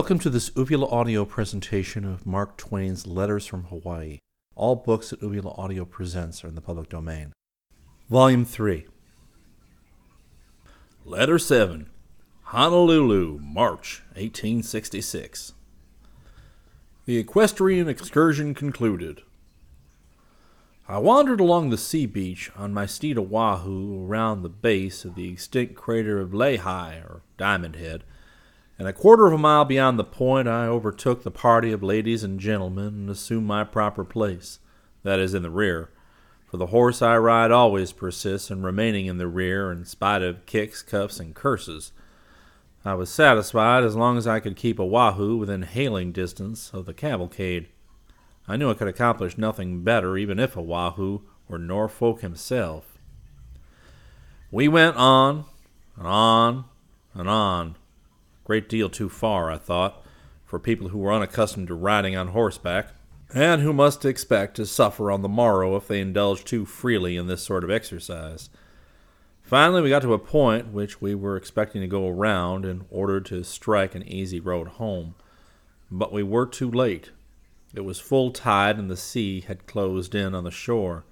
Welcome to this Uvula Audio presentation of Mark Twain's Letters from Hawaii. All books that Uvula Audio presents are in the public domain. Volume 3. Letter 7. Honolulu, March 1866. The equestrian excursion concluded. I wandered along the sea beach on my steed Oahu around the base of the extinct crater of Lehi, or Diamond Head, and a quarter of a mile beyond the point I overtook the party of ladies and gentlemen and assumed my proper place, that is, in the rear, for the horse I ride always persists in remaining in the rear in spite of kicks, cuffs, and curses. I was satisfied as long as I could keep Oahu within hailing distance of the cavalcade. I knew I could accomplish nothing better, even if Oahu were Norfolk himself. We went on and on and on. Great deal too far, I thought, for people who were unaccustomed to riding on horseback, and who must expect to suffer on the morrow if they indulged too freely in this sort of exercise. Finally, we got to a point which we were expecting to go around in order to strike an easy road home. But we were too late. It was full tide, and the sea had closed in on the shore.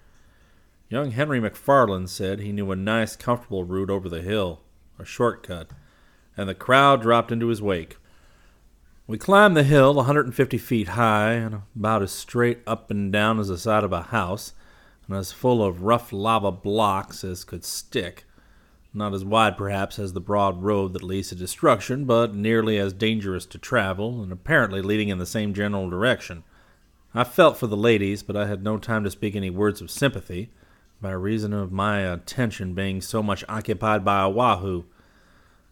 Young Henry Macfarlane said he knew a nice, comfortable route over the hill, a short cut, and the crowd dropped into his wake. We climbed the hill, 150 feet high, and about as straight up and down as the side of a house, and as full of rough lava blocks as could stick. Not as wide, perhaps, as the broad road that leads to destruction, but nearly as dangerous to travel, and apparently leading in the same general direction. I felt for the ladies, but I had no time to speak any words of sympathy, by reason of my attention being so much occupied by Oahu.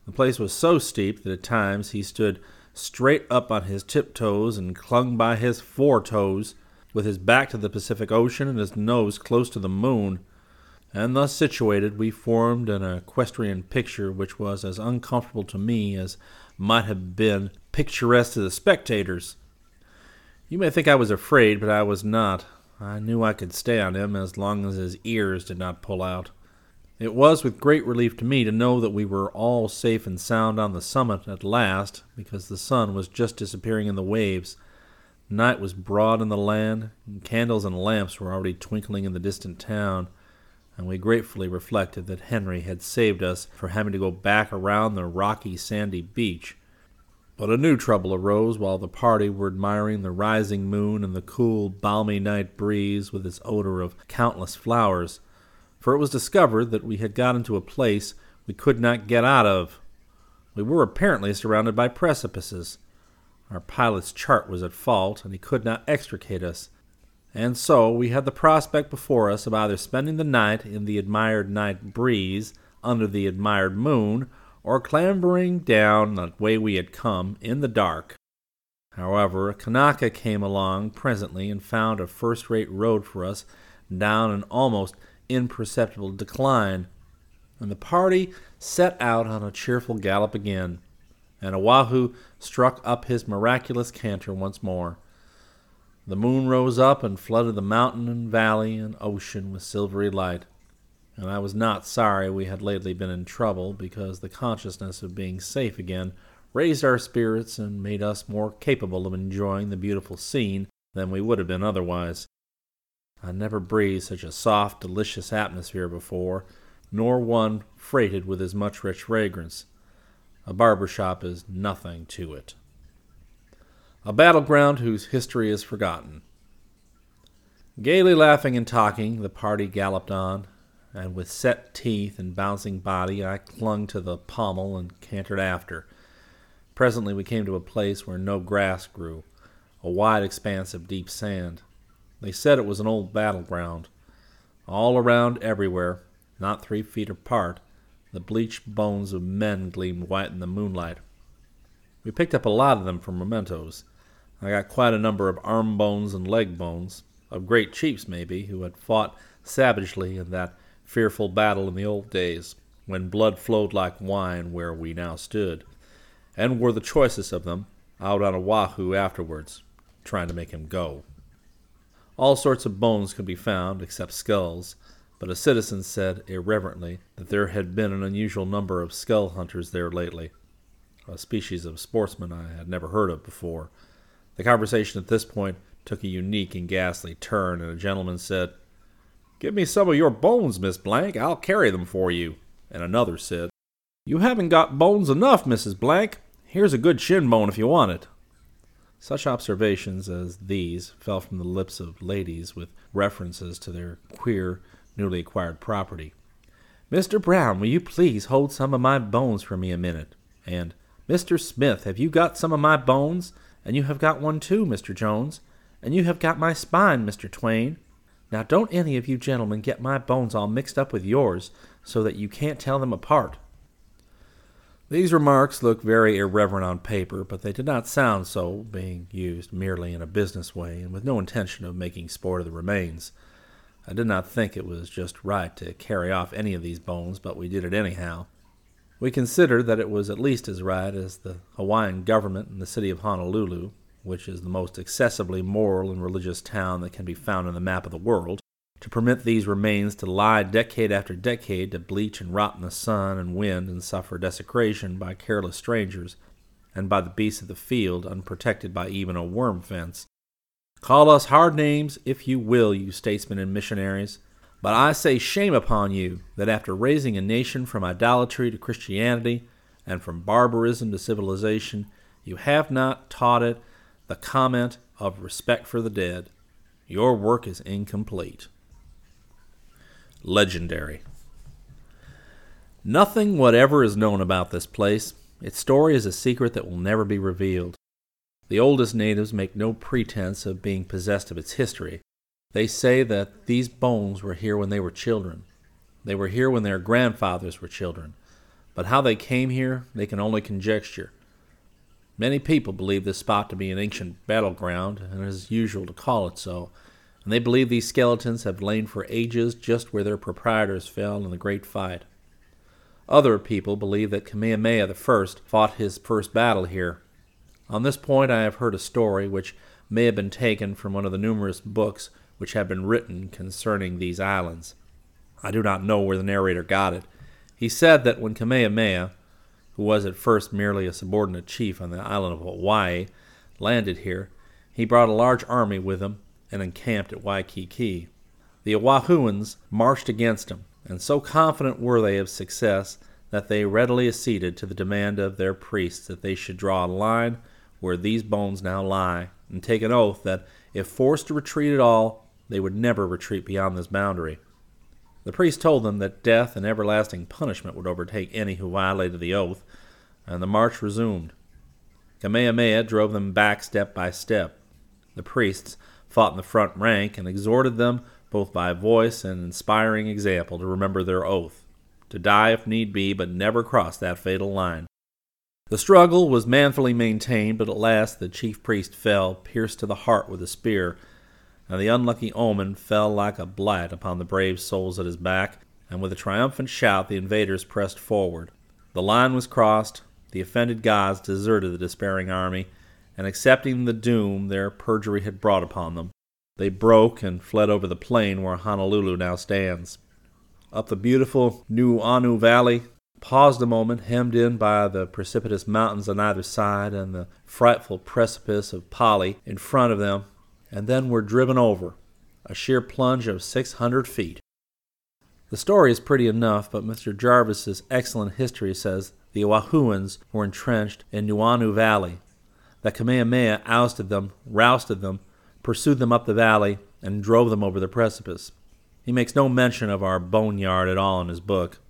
The place was so steep that at times he stood straight up on his tiptoes and clung by his fore toes, with his back to the Pacific Ocean and his nose close to the moon. And thus situated, we formed an equestrian picture which was as uncomfortable to me as might have been picturesque to the spectators. You may think I was afraid, but I was not. I knew I could stay on him as long as his ears did not pull out. It was with great relief to me to know that we were all safe and sound on the summit at last, because the sun was just disappearing in the waves. Night was broad in the land, and candles and lamps were already twinkling in the distant town, and we gratefully reflected that Henry had saved us from having to go back around the rocky, sandy beach but a new trouble arose while the party were admiring the rising moon and the cool, balmy night breeze with its odor of countless flowers, for it was discovered that we had got into a place we could not get out of. We were apparently surrounded by precipices. Our pilot's chart was at fault, and he could not extricate us. And so we had the prospect before us of either spending the night in the admired night breeze under the admired moon, or clambering down the way we had come in the dark. However, a Kanaka came along presently and found a first rate road for us down an almost imperceptible decline, and the party set out on a cheerful gallop again, and Oahu struck up his miraculous canter once more. The moon rose up and flooded the mountain and valley and ocean with silvery light and I was not sorry we had lately been in trouble because the consciousness of being safe again raised our spirits and made us more capable of enjoying the beautiful scene than we would have been otherwise. I never breathed such a soft, delicious atmosphere before, nor one freighted with as much rich fragrance. A barber shop is nothing to it. A battleground whose history is forgotten. Gaily laughing and talking, the party galloped on, and with set teeth and bouncing body I clung to the pommel and cantered after. Presently we came to a place where no grass grew, a wide expanse of deep sand. They said it was an old battleground. All around, everywhere, not three feet apart, the bleached bones of men gleamed white in the moonlight. We picked up a lot of them for mementos. I got quite a number of arm bones and leg bones, of great chiefs maybe, who had fought savagely in that fearful battle in the old days, when blood flowed like wine where we now stood, and were the choicest of them out on Oahu afterwards, trying to make him go. All sorts of bones could be found, except skulls, but a citizen said irreverently that there had been an unusual number of skull hunters there lately. a species of sportsman I had never heard of before. The conversation at this point took a unique and ghastly turn, and a gentleman said, Give me some of your bones, Miss Blank. I'll carry them for you. And another said, You haven't got bones enough, Mrs. Blank. Here's a good shin bone if you want it. Such observations as these fell from the lips of ladies with references to their queer, newly acquired property. Mr. Brown, will you please hold some of my bones for me a minute? And, Mr. Smith, have you got some of my bones? And you have got one too, Mr. Jones. And you have got my spine, Mr. Twain. Now don't any of you gentlemen get my bones all mixed up with yours, so that you can't tell them apart. These remarks look very irreverent on paper, but they did not sound so, being used merely in a business way and with no intention of making sport of the remains. I did not think it was just right to carry off any of these bones, but we did it anyhow. We considered that it was at least as right as the Hawaiian government in the city of Honolulu, which is the most excessively moral and religious town that can be found on the map of the world, to permit these remains to lie decade after decade to bleach and rot in the sun and wind and suffer desecration by careless strangers and by the beasts of the field unprotected by even a worm fence. Call us hard names if you will, you statesmen and missionaries, but I say shame upon you that after raising a nation from idolatry to Christianity and from barbarism to civilization, you have not taught it the comment of respect for the dead. Your work is incomplete. Legendary. Nothing whatever is known about this place. Its story is a secret that will never be revealed. The oldest natives make no pretense of being possessed of its history. They say that these bones were here when they were children. They were here when their grandfathers were children. But how they came here, they can only conjecture. Many people believe this spot to be an ancient battleground, and it is usual to call it so, and they believe these skeletons have lain for ages just where their proprietors fell in the great fight. Other people believe that Kamehameha I fought his first battle here. On this point, I have heard a story which may have been taken from one of the numerous books which have been written concerning these islands. I do not know where the narrator got it. He said that when Kamehameha, who was at first merely a subordinate chief on the island of Hawaii, landed here, he brought a large army with him and encamped at Waikiki. The Oahuans marched against him, and so confident were they of success that they readily acceded to the demand of their priests that they should draw a line where these bones now lie, and take an oath that, if forced to retreat at all, they would never retreat beyond this boundary. The priest told them that death and everlasting punishment would overtake any who violated the oath, and the march resumed. Kamehameha drove them back step by step. The priests fought in the front rank and exhorted them, both by voice and inspiring example, to remember their oath, to die if need be, but never cross that fatal line. The struggle was manfully maintained, but at last the chief priest fell, pierced to the heart with a spear, and the unlucky omen fell like a blight upon the brave souls at his back, and with a triumphant shout the invaders pressed forward. The line was crossed, the offended gods deserted the despairing army, and accepting the doom their perjury had brought upon them, they broke and fled over the plain where Honolulu now stands. Up the beautiful Nuuanu Valley, paused a moment, hemmed in by the precipitous mountains on either side and the frightful precipice of Pali in front of them, and then were driven over, a sheer plunge of six hundred feet. The story is pretty enough, but Mr. Jarves's excellent history says the Oahuans were entrenched in Nuuanu Valley, that Kamehameha ousted them, rousted them, pursued them up the valley, and drove them over the precipice. He makes no mention of our boneyard at all in his book.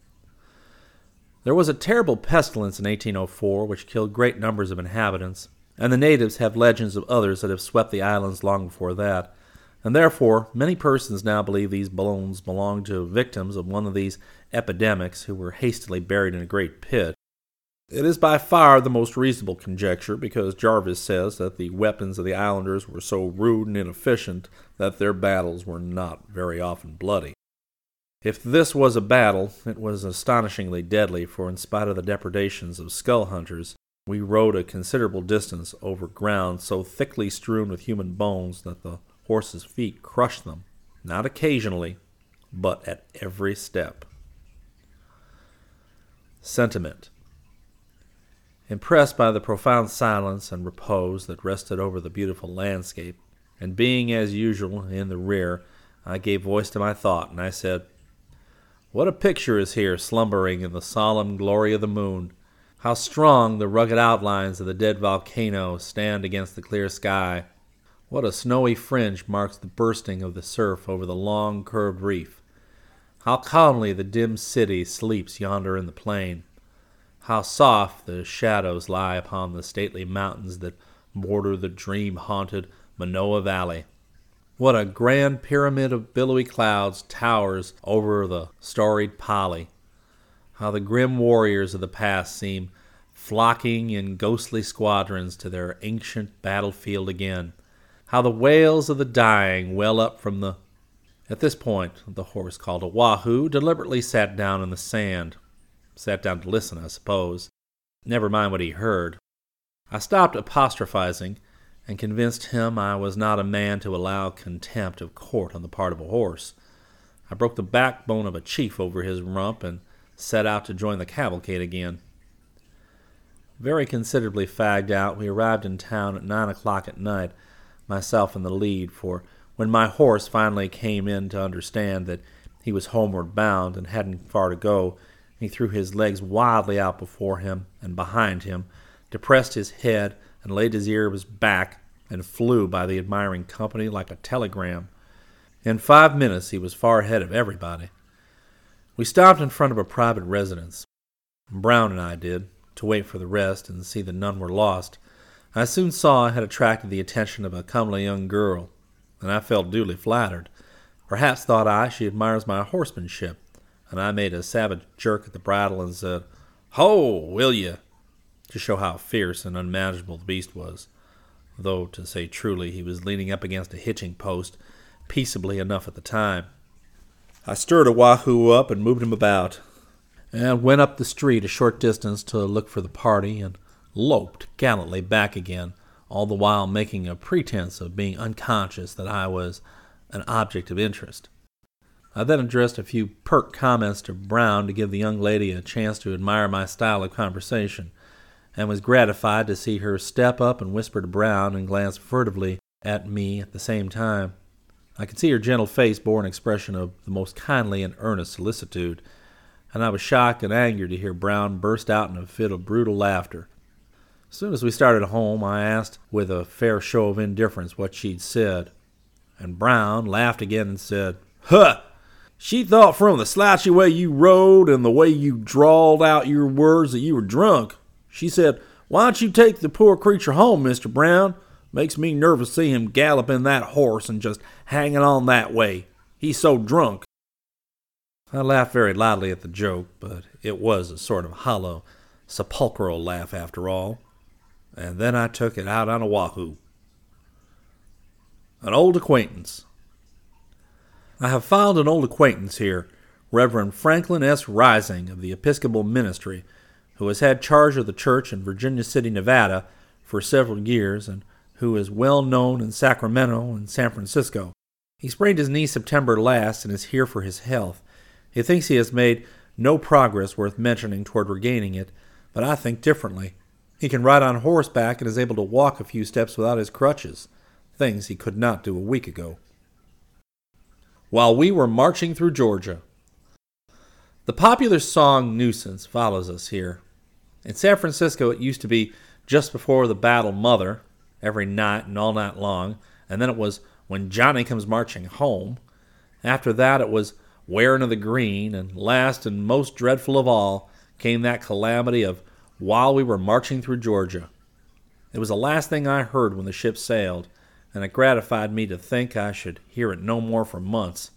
There was a terrible pestilence in 1804 which killed great numbers of inhabitants, and the natives have legends of others that have swept the islands long before that, and therefore many persons now believe these bones belong to victims of one of these epidemics who were hastily buried in a great pit. It is by far the most reasonable conjecture because Jarves says that the weapons of the islanders were so rude and inefficient that their battles were not very often bloody. If this was a battle, it was astonishingly deadly, for in spite of the depredations of skull hunters, we rode a considerable distance over ground so thickly strewn with human bones that the horses' feet crushed them, not occasionally, but at every step. Sentiment Impressed by the profound silence and repose that rested over the beautiful landscape, and being as usual in the rear, I gave voice to my thought, and I said, What a picture is here slumbering in the solemn glory of the moon! How strong the rugged outlines of the dead volcano stand against the clear sky! What a snowy fringe marks the bursting of the surf over the long curved reef! How calmly the dim city sleeps yonder in the plain! How soft the shadows lie upon the stately mountains that border the dream haunted Manoa Valley. What a grand pyramid of billowy clouds towers over the storied Pali. How the grim warriors of the past seem flocking in ghostly squadrons to their ancient battlefield again. How the wails of the dying well up from the. At this point, the horse called Oahu deliberately sat down in the sand, Sat down to listen, I suppose. Never mind what he heard. I stopped apostrophizing and convinced him I was not a man to allow contempt of court on the part of a horse. I broke the backbone of a chief over his rump and set out to join the cavalcade again. Very considerably fagged out, we arrived in town at nine o'clock at night, myself in the lead, for when my horse finally came in to understand that he was homeward bound and hadn't far to go, he threw his legs wildly out before him and behind him, depressed his head, and laid his ear his back, and flew by the admiring company like a telegram. In five minutes he was far ahead of everybody. We stopped in front of a private residence. Brown and I did, to wait for the rest and see that none were lost. I soon saw I had attracted the attention of a comely young girl, and I felt duly flattered. Perhaps, thought I, she admires my horsemanship and I made a savage jerk at the bridle and said, Ho, will you? to show how fierce and unmanageable the beast was, though, to say truly, he was leaning up against a hitching post, peaceably enough at the time. I stirred Oahu up and moved him about, and went up the street a short distance to look for the party, and loped gallantly back again, all the while making a pretense of being unconscious that I was an object of interest. I then addressed a few pert comments to Brown to give the young lady a chance to admire my style of conversation, and was gratified to see her step up and whisper to Brown and glance furtively at me at the same time. I could see her gentle face bore an expression of the most kindly and earnest solicitude, and I was shocked and angered to hear Brown burst out in a fit of brutal laughter. As soon as we started home, I asked, with a fair show of indifference, what she'd said, and Brown laughed again and said, Huh! She thought from the slouchy way you rode and the way you drawled out your words that you were drunk. She said, Why don't you take the poor creature home, Mr. Brown? Makes me nervous to see him galloping that horse and just hanging on that way. He's so drunk. I laughed very loudly at the joke, but it was a sort of hollow, sepulchral laugh after all. And then I took it out on Oahu. An old acquaintance. I have found an old acquaintance here, Reverend Franklin S. Rising of the Episcopal Ministry, who has had charge of the church in Virginia City, Nevada, for several years, and who is well known in Sacramento and San Francisco. He sprained his knee September last and is here for his health. He thinks he has made no progress worth mentioning toward regaining it, but I think differently. He can ride on horseback and is able to walk a few steps without his crutches, things he could not do a week ago while we were marching through Georgia. The popular song Nuisance follows us here. In San Francisco, it used to be just before the battle Mother, every night and all night long, and then it was When Johnny Comes Marching Home. After that, it was Wearing of the Green, and last and most dreadful of all came that calamity of While We Were Marching Through Georgia. It was the last thing I heard when the ship sailed, and it gratified me to think I should hear it no more for months.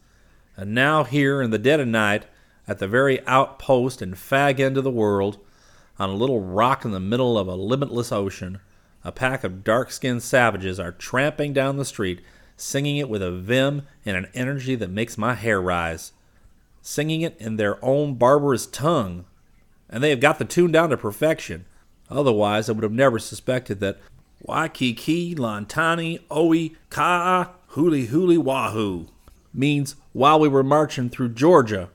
And now, here in the dead of night, at the very outpost and fag end of the world, on a little rock in the middle of a limitless ocean, a pack of dark skinned savages are tramping down the street, singing it with a vim and an energy that makes my hair rise. Singing it in their own barbarous tongue. And they have got the tune down to perfection. Otherwise, I would have never suspected that Waikiki, Lantani, Oe, Ka'a, Huli Huli Wahoo means while we were marching through Georgia.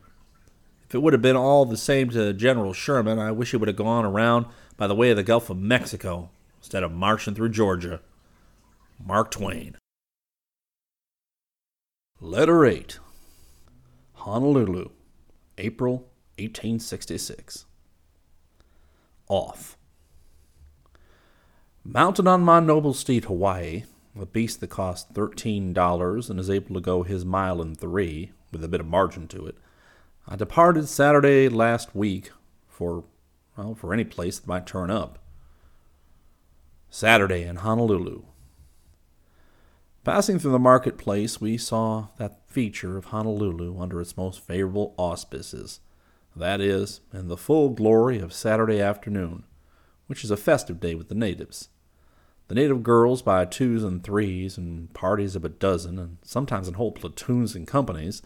If it would have been all the same to General Sherman, I wish he would have gone around by the way of the Gulf of Mexico instead of marching through Georgia. Mark Twain. Letter 8 Honolulu, April 1866. Off. Mounted on my noble steed Hawaii, a beast that cost thirteen dollars and is able to go his mile in three, with a bit of margin to it, I departed Saturday last week for well, for any place that might turn up. Saturday in Honolulu. Passing through the marketplace, we saw that feature of Honolulu under its most favorable auspices that is, in the full glory of Saturday afternoon, which is a festive day with the natives. The native girls by twos and threes, and parties of a dozen, and sometimes in whole platoons and companies,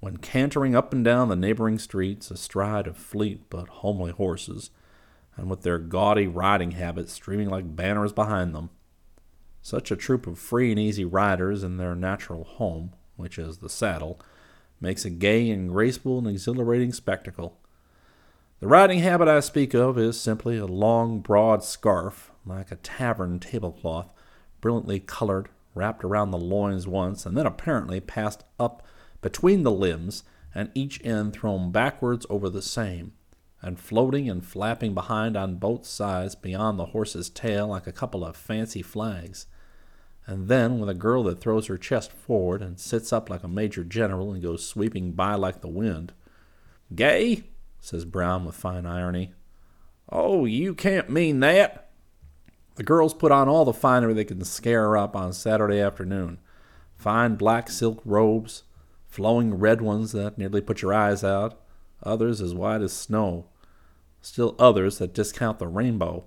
went cantering up and down the neighboring streets astride of fleet but homely horses, and with their gaudy riding habits streaming like banners behind them. Such a troop of free and easy riders in their natural home, which is the saddle, makes a gay and graceful and exhilarating spectacle. The riding habit I speak of is simply a long, broad scarf, like a tavern tablecloth, brilliantly colored, wrapped around the loins once, and then apparently passed up between the limbs, and each end thrown backwards over the same, and floating and flapping behind on both sides beyond the horse's tail like a couple of fancy flags and then with a girl that throws her chest forward and sits up like a major general and goes sweeping by like the wind. Gay? says Brown with fine irony. Oh, you can't mean that. The girls put on all the finery they can scare up on Saturday afternoon. Fine black silk robes, flowing red ones that nearly put your eyes out, others as white as snow, still others that discount the rainbow.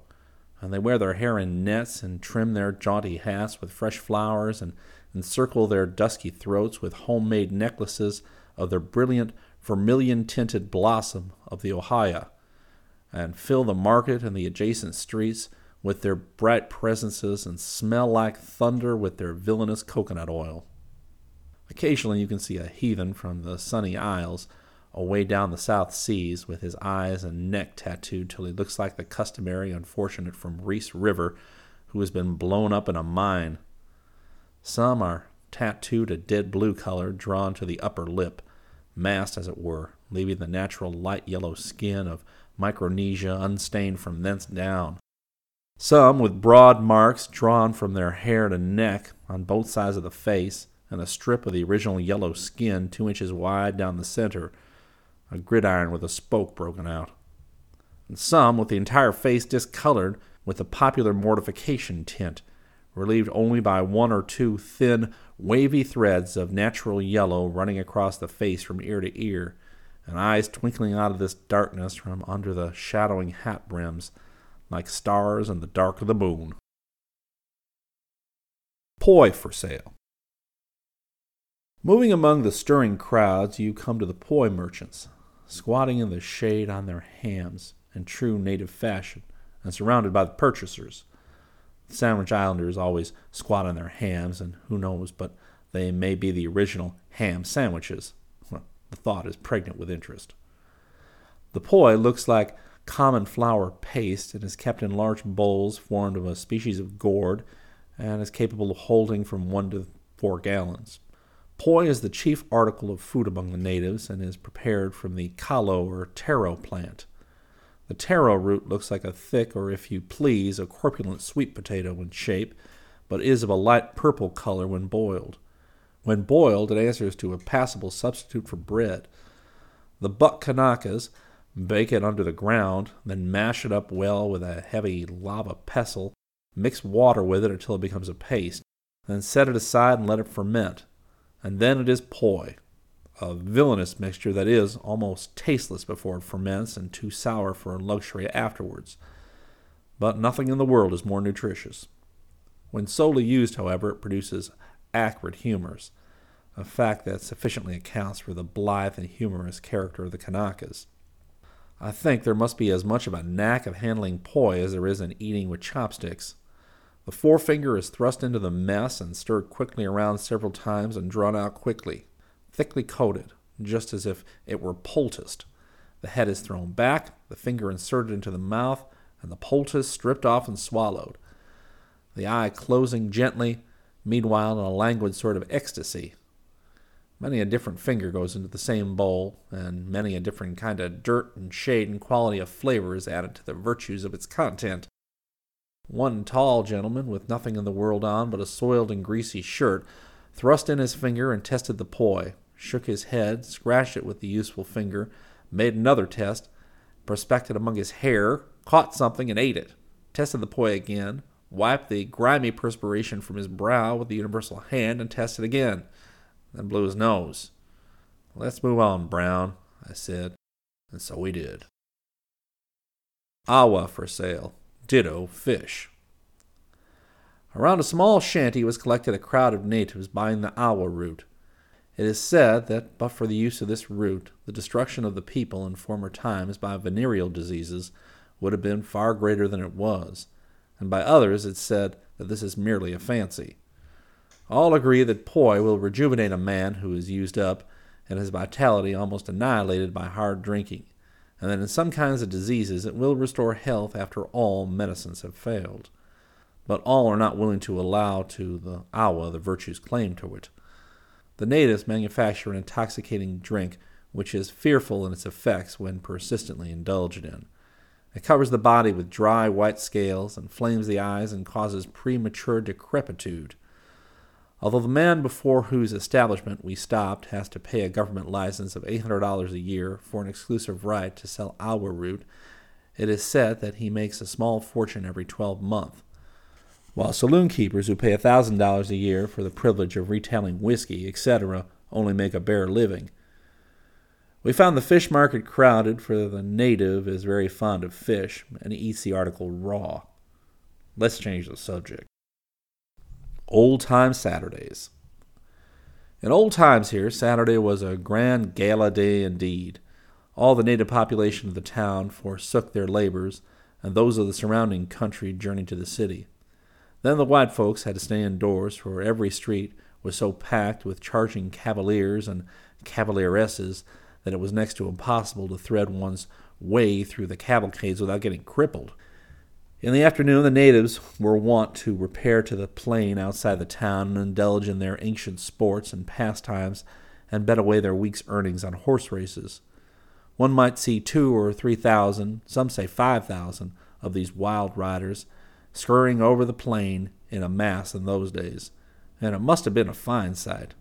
And they wear their hair in nets and trim their jaunty hats with fresh flowers and encircle their dusky throats with homemade necklaces of the brilliant vermilion tinted blossom of the ohia, and fill the market and the adjacent streets with their bright presences and smell like thunder with their villainous coconut oil. Occasionally you can see a heathen from the sunny isles away down the South Seas with his eyes and neck tattooed till he looks like the customary unfortunate from Reese River who has been blown up in a mine. Some are tattooed a dead blue color drawn to the upper lip, masked as it were, leaving the natural light yellow skin of Micronesia unstained from thence down. Some with broad marks drawn from their hair to neck on both sides of the face, and a strip of the original yellow skin two inches wide down the center. A gridiron with a spoke broken out, and some with the entire face discolored with the popular mortification tint, relieved only by one or two thin, wavy threads of natural yellow running across the face from ear to ear, and eyes twinkling out of this darkness from under the shadowing hat brims, like stars in the dark of the moon. Poi for sale. Moving among the stirring crowds, you come to the poi merchants, squatting in the shade on their hams in true native fashion and surrounded by the purchasers. The Sandwich Islanders always squat on their hams, and who knows but they may be the original ham sandwiches. The thought is pregnant with interest. The poi looks like common flour paste and is kept in large bowls formed of a species of gourd and is capable of holding from one to four gallons. Poi is the chief article of food among the natives and is prepared from the kalo or taro plant. The taro root looks like a thick, or if you please, a corpulent sweet potato in shape, but is of a light purple color when boiled. When boiled, it answers to a passable substitute for bread. The buck Kanakas bake it under the ground, then mash it up well with a heavy lava pestle, mix water with it until it becomes a paste, then set it aside and let it ferment and then it is poi, a villainous mixture that is almost tasteless before it ferments and too sour for luxury afterwards. But nothing in the world is more nutritious. When solely used, however, it produces acrid humors, a fact that sufficiently accounts for the blithe and humorous character of the Kanakas. I think there must be as much of a knack of handling poi as there is in eating with chopsticks. The forefinger is thrust into the mess and stirred quickly around several times and drawn out quickly, thickly coated, just as if it were poulticed. The head is thrown back, the finger inserted into the mouth, and the poultice stripped off and swallowed. The eye closing gently, meanwhile in a languid sort of ecstasy. Many a different finger goes into the same bowl, and many a different kind of dirt and shade and quality of flavor is added to the virtues of its content. One tall gentleman, with nothing in the world on but a soiled and greasy shirt, thrust in his finger and tested the poi, shook his head, scratched it with the useful finger, made another test, prospected among his hair, caught something and ate it, tested the poi again, wiped the grimy perspiration from his brow with the universal hand, and tested again, then blew his nose. Let's move on, Brown, I said, and so we did. Awa for sale, ditto fish. Around a small shanty was collected a crowd of natives buying the awa root. It is said that but for the use of this root, the destruction of the people in former times by venereal diseases would have been far greater than it was, and by others it's said that this is merely a fancy. All agree that poi will rejuvenate a man who is used up and his vitality almost annihilated by hard drinking, and that in some kinds of diseases it will restore health after all medicines have failed. But all are not willing to allow to the awa the virtues claimed to it. The natives manufacture an intoxicating drink which is fearful in its effects when persistently indulged in. It covers the body with dry white scales, inflames the eyes, and causes premature decrepitude. Although the man before whose establishment we stopped has to pay a government license of $800 a year for an exclusive right to sell awa root, it is said that he makes a small fortune every 12 months, while saloon keepers who pay $1,000 a year for the privilege of retailing whiskey, etc., only make a bare living. We found the fish market crowded, for the native is very fond of fish, and eats the article raw. Let's change the subject. Old Time Saturdays. In old times here, Saturday was a grand gala day indeed. All the native population of the town forsook their labors, and those of the surrounding country journeyed to the city. Then the white folks had to stay indoors, for every street was so packed with charging cavaliers and cavalieresses that it was next to impossible to thread one's way through the cavalcades without getting crippled. In the afternoon, the natives were wont to repair to the plain outside the town and indulge in their ancient sports and pastimes and bet away their week's earnings on horse races. One might see two or three thousand, some say five thousand, of these wild riders scurrying over the plain in a mass in those days, and it must have been a fine sight.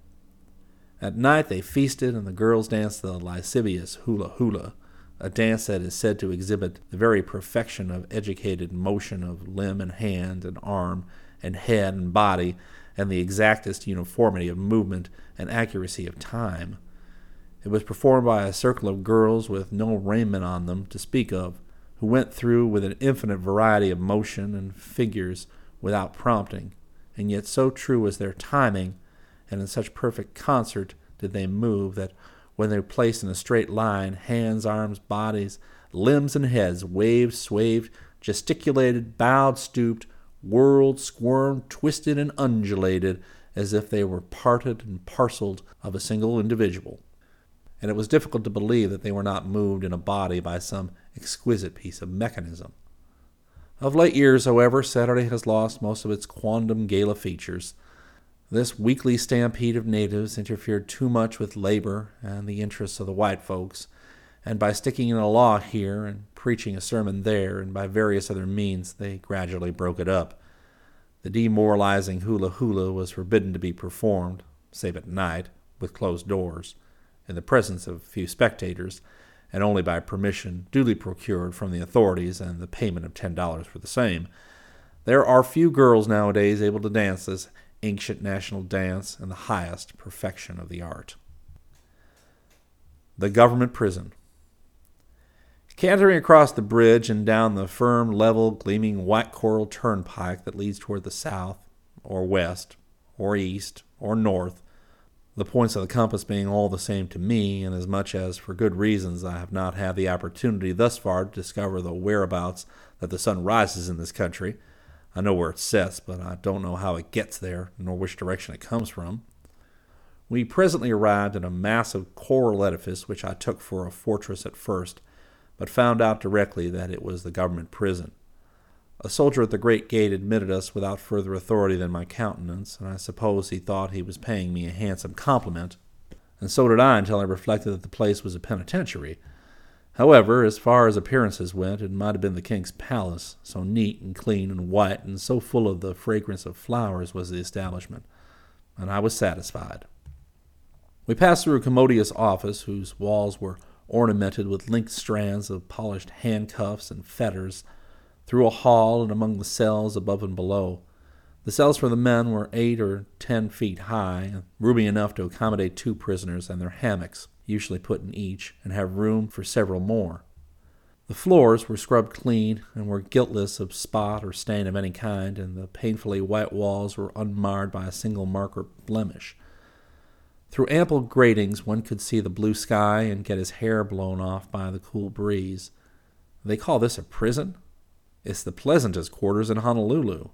At night they feasted, and the girls danced the lascivious hula hula, a dance that is said to exhibit the very perfection of educated motion of limb and hand and arm and head and body, and the exactest uniformity of movement and accuracy of time. It was performed by a circle of girls with no raiment on them to speak of, who went through with an infinite variety of motion and figures without prompting, and yet so true was their timing and in such perfect concert did they move that when they were placed in a straight line, hands, arms, bodies, limbs, and heads waved, swayed, gesticulated, bowed, stooped, whirled, squirmed, twisted, and undulated as if they were parted and parceled of a single individual. And it was difficult to believe that they were not moved in a body by some exquisite piece of mechanism. Of late years, however, Saturday has lost most of its quondam gala features. This weekly stampede of natives interfered too much with labor and the interests of the white folks, and by sticking in a law here and preaching a sermon there, and by various other means, they gradually broke it up. The demoralizing hula hula was forbidden to be performed, save at night, with closed doors, in the presence of few spectators, and only by permission duly procured from the authorities and the payment of ten dollars for the same. There are few girls nowadays able to dance this ancient national dance and the highest perfection of the art. The Government Prison. Cantering across the bridge and down the firm, level, gleaming white coral turnpike that leads toward the south, or west, or east, or north, the points of the compass being all the same to me, and as much as, for good reasons, I have not had the opportunity thus far to discover the whereabouts that the sun rises in this country, I know where it sets, but I don't know how it gets there, nor which direction it comes from. We presently arrived at a massive coral edifice which I took for a fortress at first, but found out directly that it was the government prison. A soldier at the great gate admitted us without further authority than my countenance, and I suppose he thought he was paying me a handsome compliment, and so did I until I reflected that the place was a penitentiary. However, as far as appearances went, it might have been the king's palace, so neat and clean and white, and so full of the fragrance of flowers was the establishment, and I was satisfied. We passed through a commodious office whose walls were ornamented with linked strands of polished handcuffs and fetters, through a hall and among the cells above and below. The cells for the men were eight or ten feet high, roomy enough to accommodate two prisoners and their hammocks, usually put in each, and have room for several more. The floors were scrubbed clean and were guiltless of spot or stain of any kind, and the painfully white walls were unmarred by a single mark or blemish. Through ample gratings, one could see the blue sky and get his hair blown off by the cool breeze. They call this a prison? It's the pleasantest quarters in Honolulu.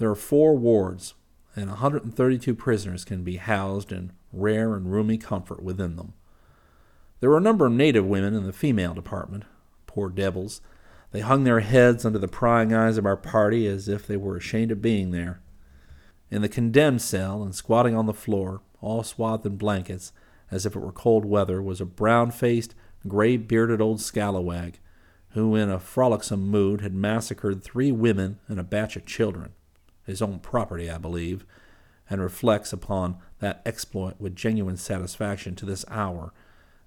There are four wards, and 132 prisoners can be housed in rare and roomy comfort within them. There were a number of native women in the female department. Poor devils. They hung their heads under the prying eyes of our party as if they were ashamed of being there. In the condemned cell, and squatting on the floor, all swathed in blankets, as if it were cold weather, was a brown faced, gray bearded old scalawag, who, in a frolicsome mood, had massacred three women and a batch of children, his own property, I believe, and reflects upon that exploit with genuine satisfaction to this hour,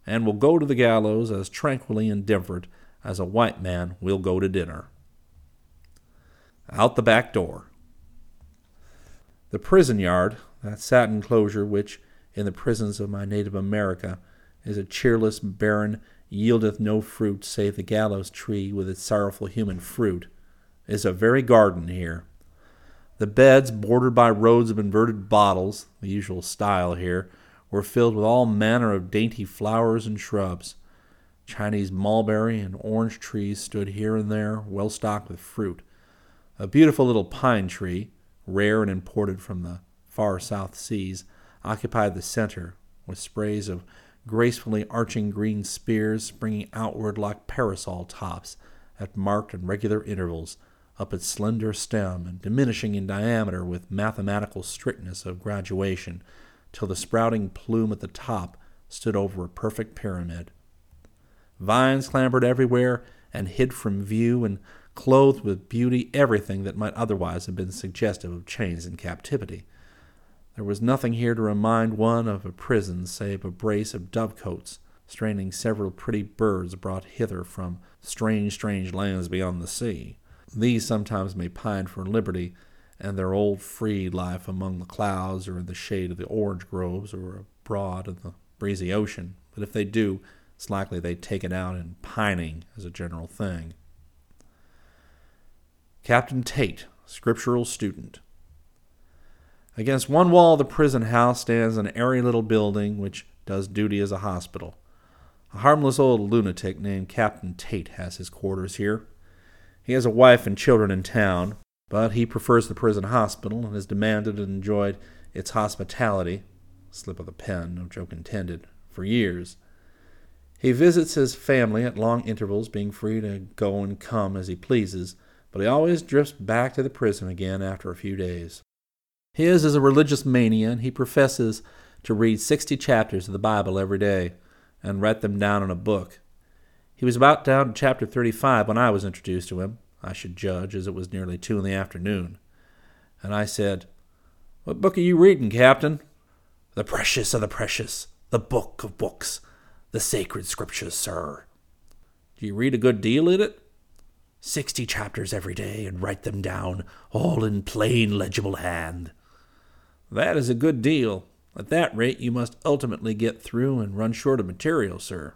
and will go to the gallows as tranquilly indifferent as a white man will go to dinner. Out the back door. The prison yard, that satin enclosure which, in the prisons of my native America, is a cheerless, barren, yieldeth no fruit save the gallows tree with its sorrowful human fruit, is a very garden here. The beds, bordered by rows of inverted bottles, the usual style here, were filled with all manner of dainty flowers and shrubs. Chinese mulberry and orange trees stood here and there, well stocked with fruit. A beautiful little pine tree, rare and imported from the far South Seas, occupied the center, with sprays of gracefully arching green spears springing outward like parasol tops at marked and regular intervals up its slender stem and diminishing in diameter with mathematical strictness of graduation till the sprouting plume at the top stood over a perfect pyramid. Vines clambered everywhere and hid from view and clothed with beauty everything that might otherwise have been suggestive of chains and captivity. There was nothing here to remind one of a prison save a brace of dovecotes, straining several pretty birds brought hither from strange, strange lands beyond the sea. These sometimes may pine for liberty and their old free life among the clouds or in the shade of the orange groves or abroad in the breezy ocean, but if they do, it's likely they take it out in pining as a general thing. Captain Tate, scriptural student. Against one wall of the prison house stands an airy little building which does duty as a hospital. A harmless old lunatic named Captain Tate has his quarters here. He has a wife and children in town, but he prefers the prison hospital and has demanded and enjoyed its hospitality slip of the pen, no joke intended for years. He visits his family at long intervals, being free to go and come as he pleases, but he always drifts back to the prison again after a few days. His is a religious mania, and he professes to read sixty chapters of the Bible every day and write them down in a book. He was about down to chapter 35 when I was introduced to him, I should judge, as it was nearly two in the afternoon. And I said, What book are you reading, Captain? The precious of the precious, the book of books, the sacred scriptures, sir. Do you read a good deal in it? Sixty chapters every day and write them down, all in plain, legible hand. That is a good deal. At that rate, you must ultimately get through and run short of material, sir.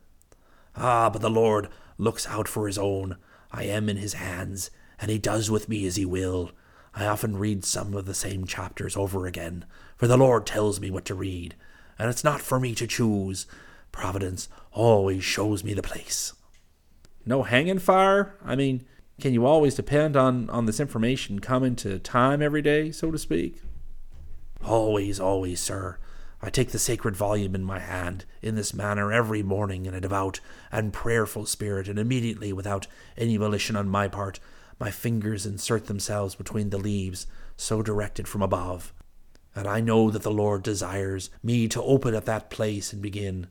Ah, but the Lord looks out for his own. I am in his hands, and he does with me as he will. I often read some of the same chapters over again, for the Lord tells me what to read, and it's not for me to choose. Providence always shows me the place. No hanging fire? I mean, can you always depend on, on this information coming to time every day, so to speak? Always, always, sir. I take the sacred volume in my hand in this manner every morning in a devout and prayerful spirit, and immediately, without any volition on my part, my fingers insert themselves between the leaves, so directed from above. And I know that the Lord desires me to open at that place and begin.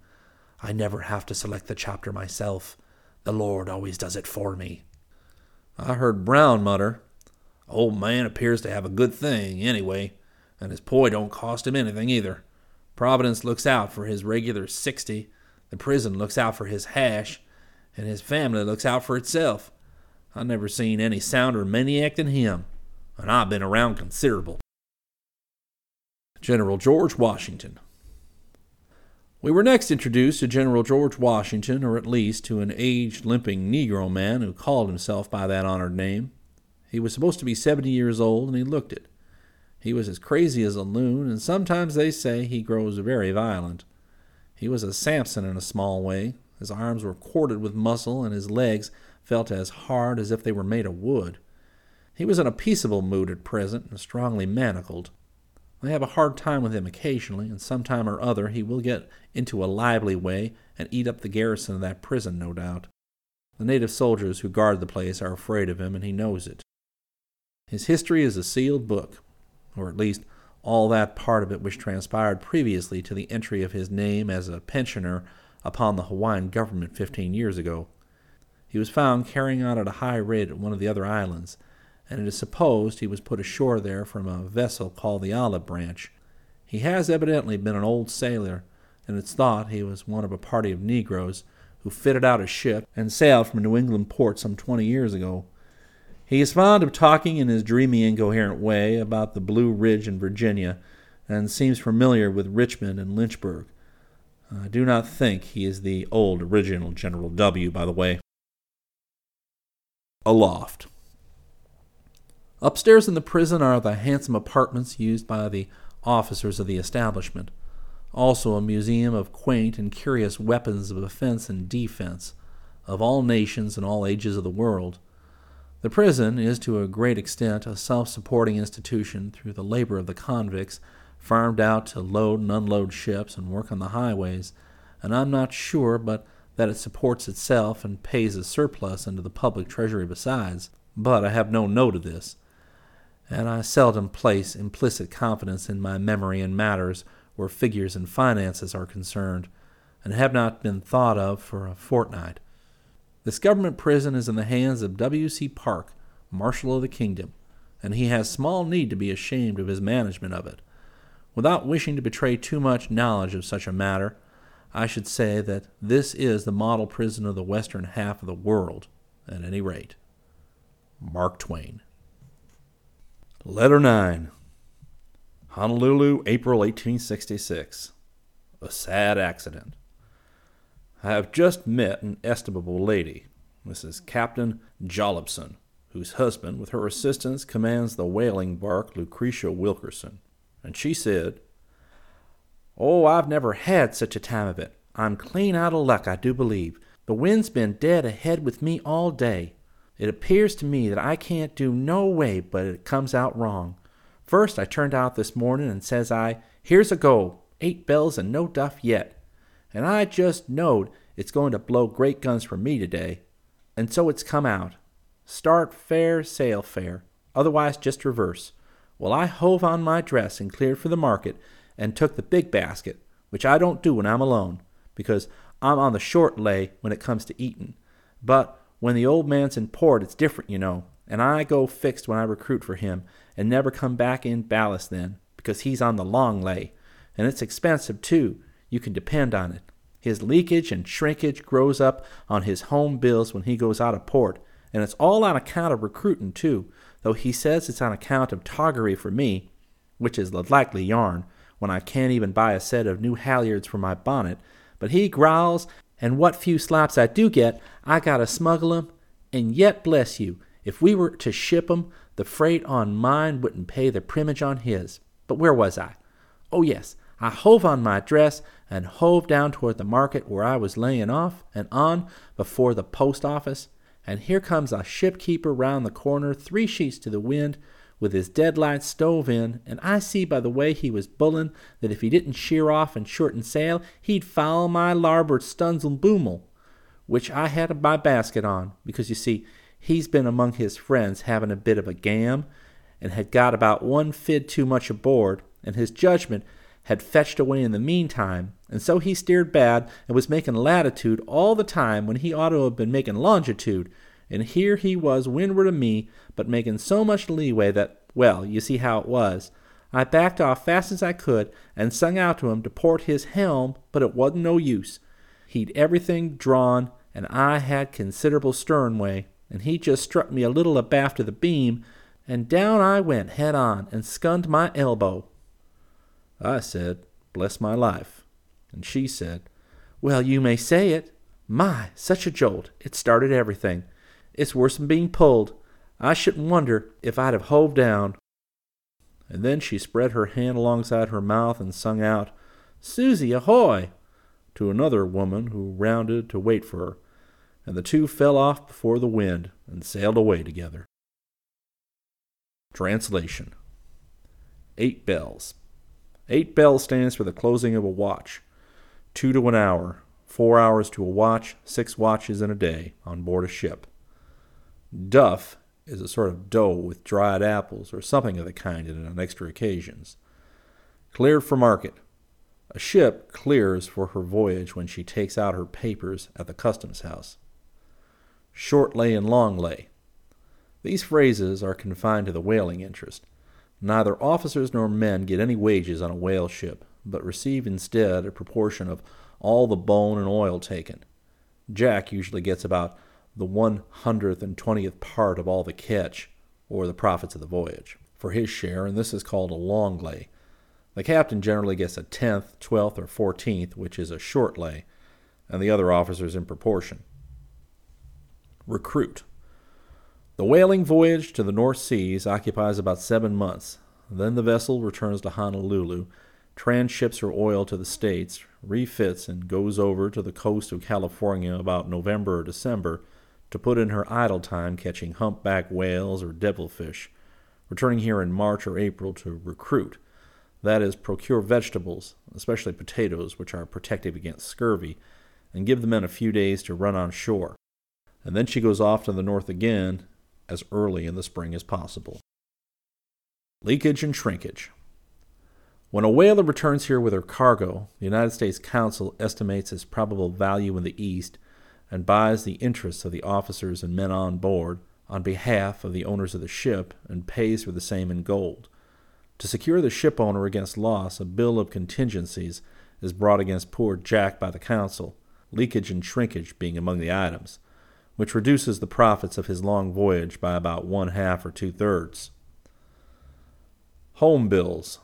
I never have to select the chapter myself. The Lord always does it for me. I heard Brown mutter, Old man appears to have a good thing, anyway, and his poi don't cost him anything either. Providence looks out for his regular sixty, the prison looks out for his hash, and his family looks out for itself. I never seen any sounder maniac than him, and I've been around considerable. General George Washington. We were next introduced to General George Washington, or at least to an aged, limping Negro man who called himself by that honored name. He was supposed to be seventy years old, and he looked it. He was as crazy as a loon, and sometimes they say he grows very violent. He was a Samson in a small way. His arms were corded with muscle, and his legs felt as hard as if they were made of wood. He was in a peaceable mood at present, and strongly manacled. I have a hard time with him occasionally, and some time or other he will get into a lively way and eat up the garrison of that prison, no doubt. The native soldiers who guard the place are afraid of him, and he knows it. His history is a sealed book, or at least all that part of it which transpired previously to the entry of his name as a pensioner upon the Hawaiian government fifteen years ago. He was found carrying on at a high rate at one of the other islands, and it is supposed he was put ashore there from a vessel called the Olive Branch. He has evidently been an old sailor, and it's thought he was one of a party of Negroes who fitted out a ship and sailed from a New England port some twenty years ago. He is fond of talking in his dreamy, incoherent way about the Blue Ridge in Virginia, and seems familiar with Richmond and Lynchburg. I do not think he is the old original General W., by the way. Aloft. Upstairs in the prison are the handsome apartments used by the officers of the establishment, also a museum of quaint and curious weapons of offense and defense, of all nations and all ages of the world. The prison is to a great extent a self supporting institution through the labor of the convicts, farmed out to load and unload ships and work on the highways, and I'm not sure but that it supports itself and pays a surplus into the public treasury besides. But I have no note of this and I seldom place implicit confidence in my memory in matters where figures and finances are concerned, and have not been thought of for a fortnight. This government prison is in the hands of W. C. Parke, Marshal of the Kingdom, and he has small need to be ashamed of his management of it. Without wishing to betray too much knowledge of such a matter, I should say that this is the model prison of the western half of the world, at any rate. Mark Twain. Letter 9 Honolulu, April 1866. A sad accident. I have just met an estimable lady, Mrs. Captain Jollopson, whose husband, with her assistance, commands the whaling bark Lucretia Wilkerson. And she said, Oh, I've never had such a time of it. I'm clean out of luck, I do believe. The wind's been dead ahead with me all day. It appears to me that I can't do no way but it comes out wrong. First, I turned out this morning and says I, Here's a go, eight bells and no duff yet. And I just knowed it's going to blow great guns for me today. And so it's come out. Start fair, sail fair, otherwise just reverse. Well, I hove on my dress and cleared for the market and took the big basket, which I don't do when I'm alone, because I'm on the short lay when it comes to eatin'. But when the old man's in port, it's different, you know, and I go fixed when I recruit for him, and never come back in ballast then, because he's on the long lay, and it's expensive too. You can depend on it. His leakage and shrinkage grows up on his home bills when he goes out of port, and it's all on account of recruiting too, though he says it's on account of toggery for me, which is the likely yarn, when I can't even buy a set of new halyards for my bonnet. But he growls and what few slaps I do get, I gotta smuggle 'em. And yet, bless you, if we were to ship 'em, the freight on mine wouldn't pay the primage on his. But where was I? Oh, yes, I hove on my dress and hove down toward the market where I was laying off and on before the post office. And here comes a shipkeeper round the corner, three sheets to the wind, with his deadlight stove in, and I see by the way he was bullin' that if he didn't sheer off and shorten sail, he'd foul my larboard stuns'l boomel, which I had my basket on, because you see, he's been among his friends having a bit of a gam, and had got about one fid too much aboard, and his judgment had fetched away in the meantime, and so he steered bad and was making latitude all the time when he ought to have been making longitude, and here he was windward of me, but making so much leeway that, well, you see how it was. I backed off fast as I could and sung out to him to port his helm, but it wasn't no use. He'd everything drawn, and I had considerable sternway, and he just struck me a little abaft of the beam, and down I went head on and skunned my elbow. I said, Bless my life. And she said, Well, you may say it. My, such a jolt. It started everything. It's worse than being pulled. I shouldn't wonder if I'd have hove down. And then she spread her hand alongside her mouth and sung out, Susie, ahoy! to another woman who rounded to wait for her, and the two fell off before the wind and sailed away together. Translation Eight bells. Eight bells stands for the closing of a watch. Two to an hour, four hours to a watch, six watches in a day on board a ship. Duff is a sort of dough with dried apples or something of the kind in it on extra occasions. Cleared for market. A ship clears for her voyage when she takes out her papers at the customs house. Short lay and long lay. These phrases are confined to the whaling interest. Neither officers nor men get any wages on a whale ship, but receive instead a proportion of all the bone and oil taken. Jack usually gets about the one hundredth and twentieth part of all the catch, or the profits of the voyage, for his share, and this is called a long lay. The captain generally gets a tenth, twelfth, or fourteenth, which is a short lay, and the other officers in proportion. Recruit. The whaling voyage to the North Seas occupies about seven months. Then the vessel returns to Honolulu, transships her oil to the States, refits, and goes over to the coast of California about November or December to put in her idle time catching humpback whales or devilfish, returning here in March or April to recruit. That is, procure vegetables, especially potatoes, which are protective against scurvy, and give the men a few days to run on shore. And then she goes off to the north again as early in the spring as possible. Leakage and shrinkage. When a whaler returns here with her cargo, the United States Consul estimates its probable value in the East and buys the interests of the officers and men on board on behalf of the owners of the ship and pays for the same in gold. To secure the ship owner against loss, a bill of contingencies is brought against poor Jack by the Consul, leakage and shrinkage being among the items, which reduces the profits of his long voyage by about one half or two thirds. Home bills.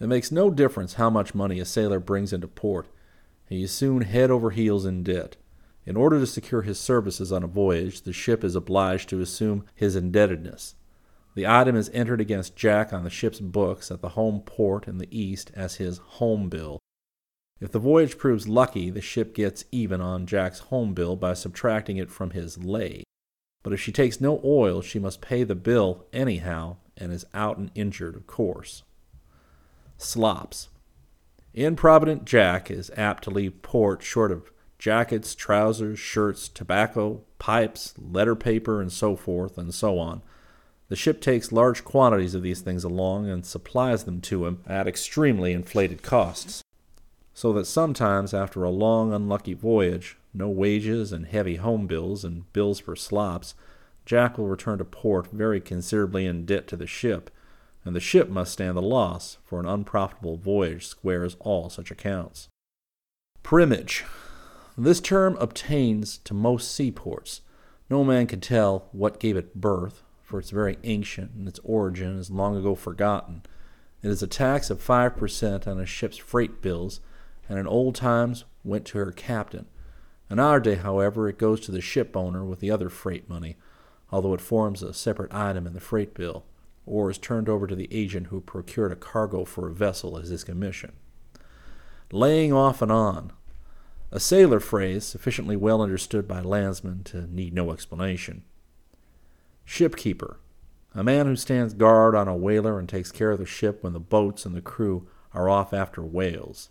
It makes no difference how much money a sailor brings into port. He is soon head over heels in debt. In order to secure his services on a voyage, the ship is obliged to assume his indebtedness. The item is entered against Jack on the ship's books at the home port in the East as his home bill. If the voyage proves lucky, the ship gets even on Jack's home bill by subtracting it from his lay. But if she takes no oil, she must pay the bill anyhow and is out and injured, of course. Slops. Improvident Jack is apt to leave port short of jackets, trousers, shirts, tobacco, pipes, letter paper, and so forth and so on. The ship takes large quantities of these things along and supplies them to him at extremely inflated costs. So that sometimes, after a long, unlucky voyage, no wages and heavy home bills and bills for slops, Jack will return to port very considerably in debt to the ship, and the ship must stand the loss, for an unprofitable voyage squares all such accounts. Primage. This term obtains to most seaports. No man can tell what gave it birth, for it's very ancient and its origin is long ago forgotten. It is a tax of 5% on a ship's freight bills, and in old times went to her captain. In our day, however, it goes to the ship owner with the other freight money, although it forms a separate item in the freight bill, or is turned over to the agent who procured a cargo for a vessel as his commission. Laying off and on a sailor phrase sufficiently well understood by landsmen to need no explanation. Shipkeeper, A man who stands guard on a whaler and takes care of the ship when the boats and the crew are off after whales.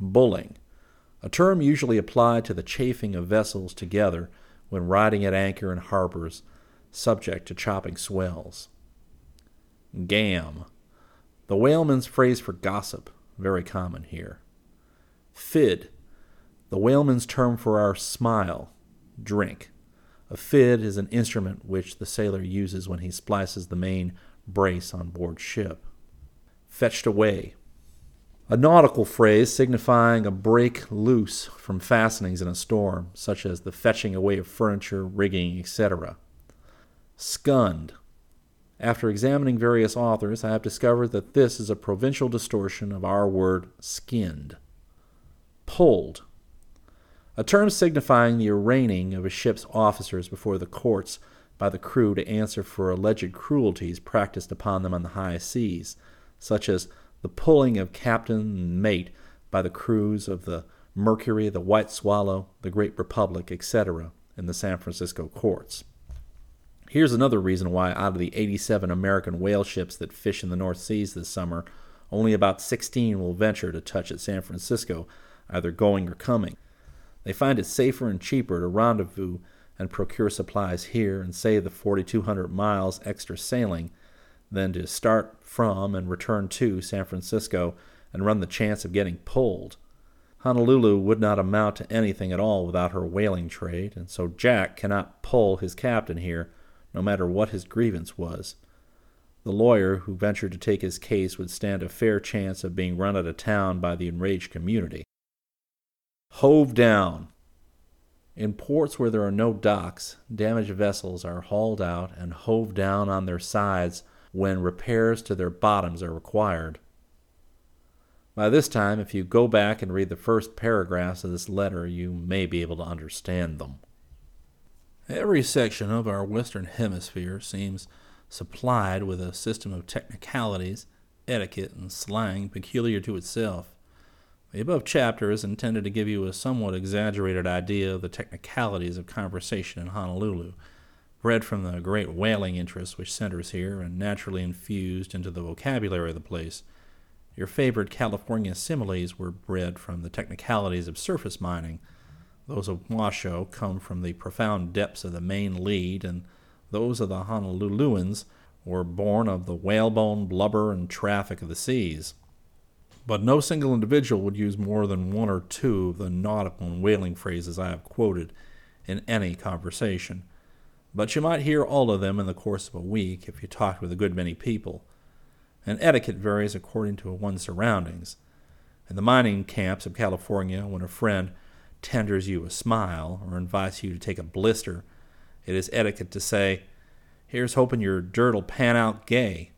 Bulling, a term usually applied to the chafing of vessels together when riding at anchor in harbors subject to chopping swells. Gam, the whaleman's phrase for gossip, very common here. Fid, the whaleman's term for our smile, drink. A fid is an instrument which the sailor uses when he splices the main brace on board ship. Fetched away, a nautical phrase signifying a break loose from fastenings in a storm, such as the fetching away of furniture, rigging, etc. Scund. After examining various authors, I have discovered that this is a provincial distortion of our word skinned. Pulled. A term signifying the arraigning of a ship's officers before the courts by the crew to answer for alleged cruelties practiced upon them on the high seas, such as the pulling of captain and mate by the crews of the Mercury, the White Swallow, the Great Republic, etc., in the San Francisco courts. Here's another reason why, out of the 87 American whale ships that fish in the North Seas this summer, only about 16 will venture to touch at San Francisco, either going or coming. They find it safer and cheaper to rendezvous and procure supplies here and save the 4,200 miles extra sailing than to start from and return to San Francisco and run the chance of getting pulled. Honolulu would not amount to anything at all without her whaling trade, and so Jack cannot pull his captain here, no matter what his grievance was. The lawyer who ventured to take his case would stand a fair chance of being run out of town by the enraged community. Hove down. In ports where there are no docks, damaged vessels are hauled out and hove down on their sides when repairs to their bottoms are required. By this time, if you go back and read the first paragraphs of this letter, you may be able to understand them. Every section of our Western Hemisphere seems supplied with a system of technicalities, etiquette, and slang peculiar to itself. The above chapter is intended to give you a somewhat exaggerated idea of the technicalities of conversation in Honolulu bred from the great whaling interest which centers here and naturally infused into the vocabulary of the place. Your favorite California similes were bred from the technicalities of surface mining. Those of Washoe come from the profound depths of the main lead, and those of the Honoluluans were born of the whalebone, blubber, and traffic of the seas. But no single individual would use more than one or two of the nautical and whaling phrases I have quoted in any conversation but you might hear all of them in the course of a week if you talked with a good many people. And etiquette varies according to one's surroundings. In the mining camps of California, when a friend tenders you a smile or invites you to take a blister, it is etiquette to say, Here's hoping your dirt'll pan out gay.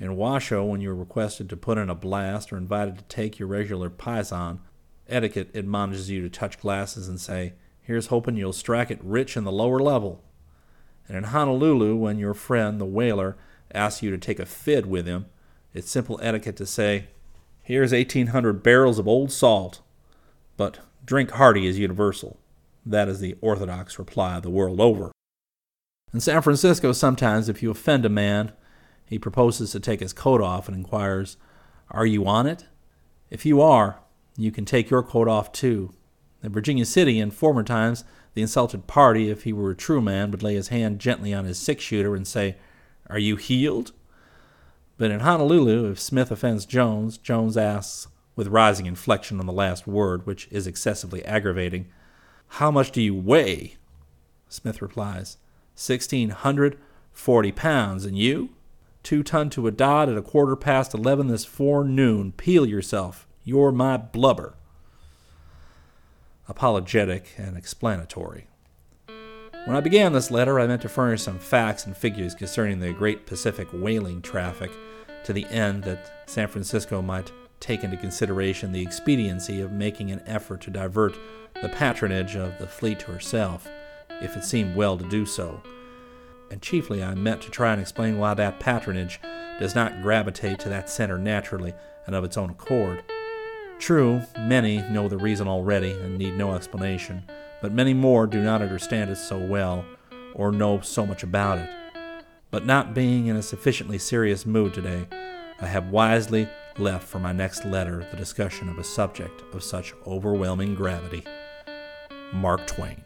In Washoe, when you're requested to put in a blast or invited to take your regular pison, etiquette admonishes you to touch glasses and say, Here's hoping you'll strike it rich in the lower level. And in Honolulu, when your friend, the whaler, asks you to take a fid with him, it's simple etiquette to say, Here's 1,800 barrels of old salt. But drink hearty is universal. That is the orthodox reply the world over. In San Francisco, sometimes if you offend a man, he proposes to take his coat off and inquires, Are you on it? If you are, you can take your coat off too. In Virginia City, in former times, the insulted party, if he were a true man, would lay his hand gently on his six shooter and say, Are you heeled? But in Honolulu, if Smith offends Jones, Jones asks, with rising inflection on the last word, which is excessively aggravating, How much do you weigh? Smith replies, Sixteen hundred forty pounds, and you? Two ton to a dot at a quarter past eleven this forenoon. Peel yourself. You're my blubber apologetic, and explanatory. When I began this letter, I meant to furnish some facts and figures concerning the great Pacific whaling traffic to the end that San Francisco might take into consideration the expediency of making an effort to divert the patronage of the fleet to herself, if it seemed well to do so. And chiefly I meant to try and explain why that patronage does not gravitate to that center naturally and of its own accord True, many know the reason already and need no explanation, but many more do not understand it so well or know so much about it. but not being in a sufficiently serious mood today, I have wisely left for my next letter the discussion of a subject of such overwhelming gravity. Mark Twain.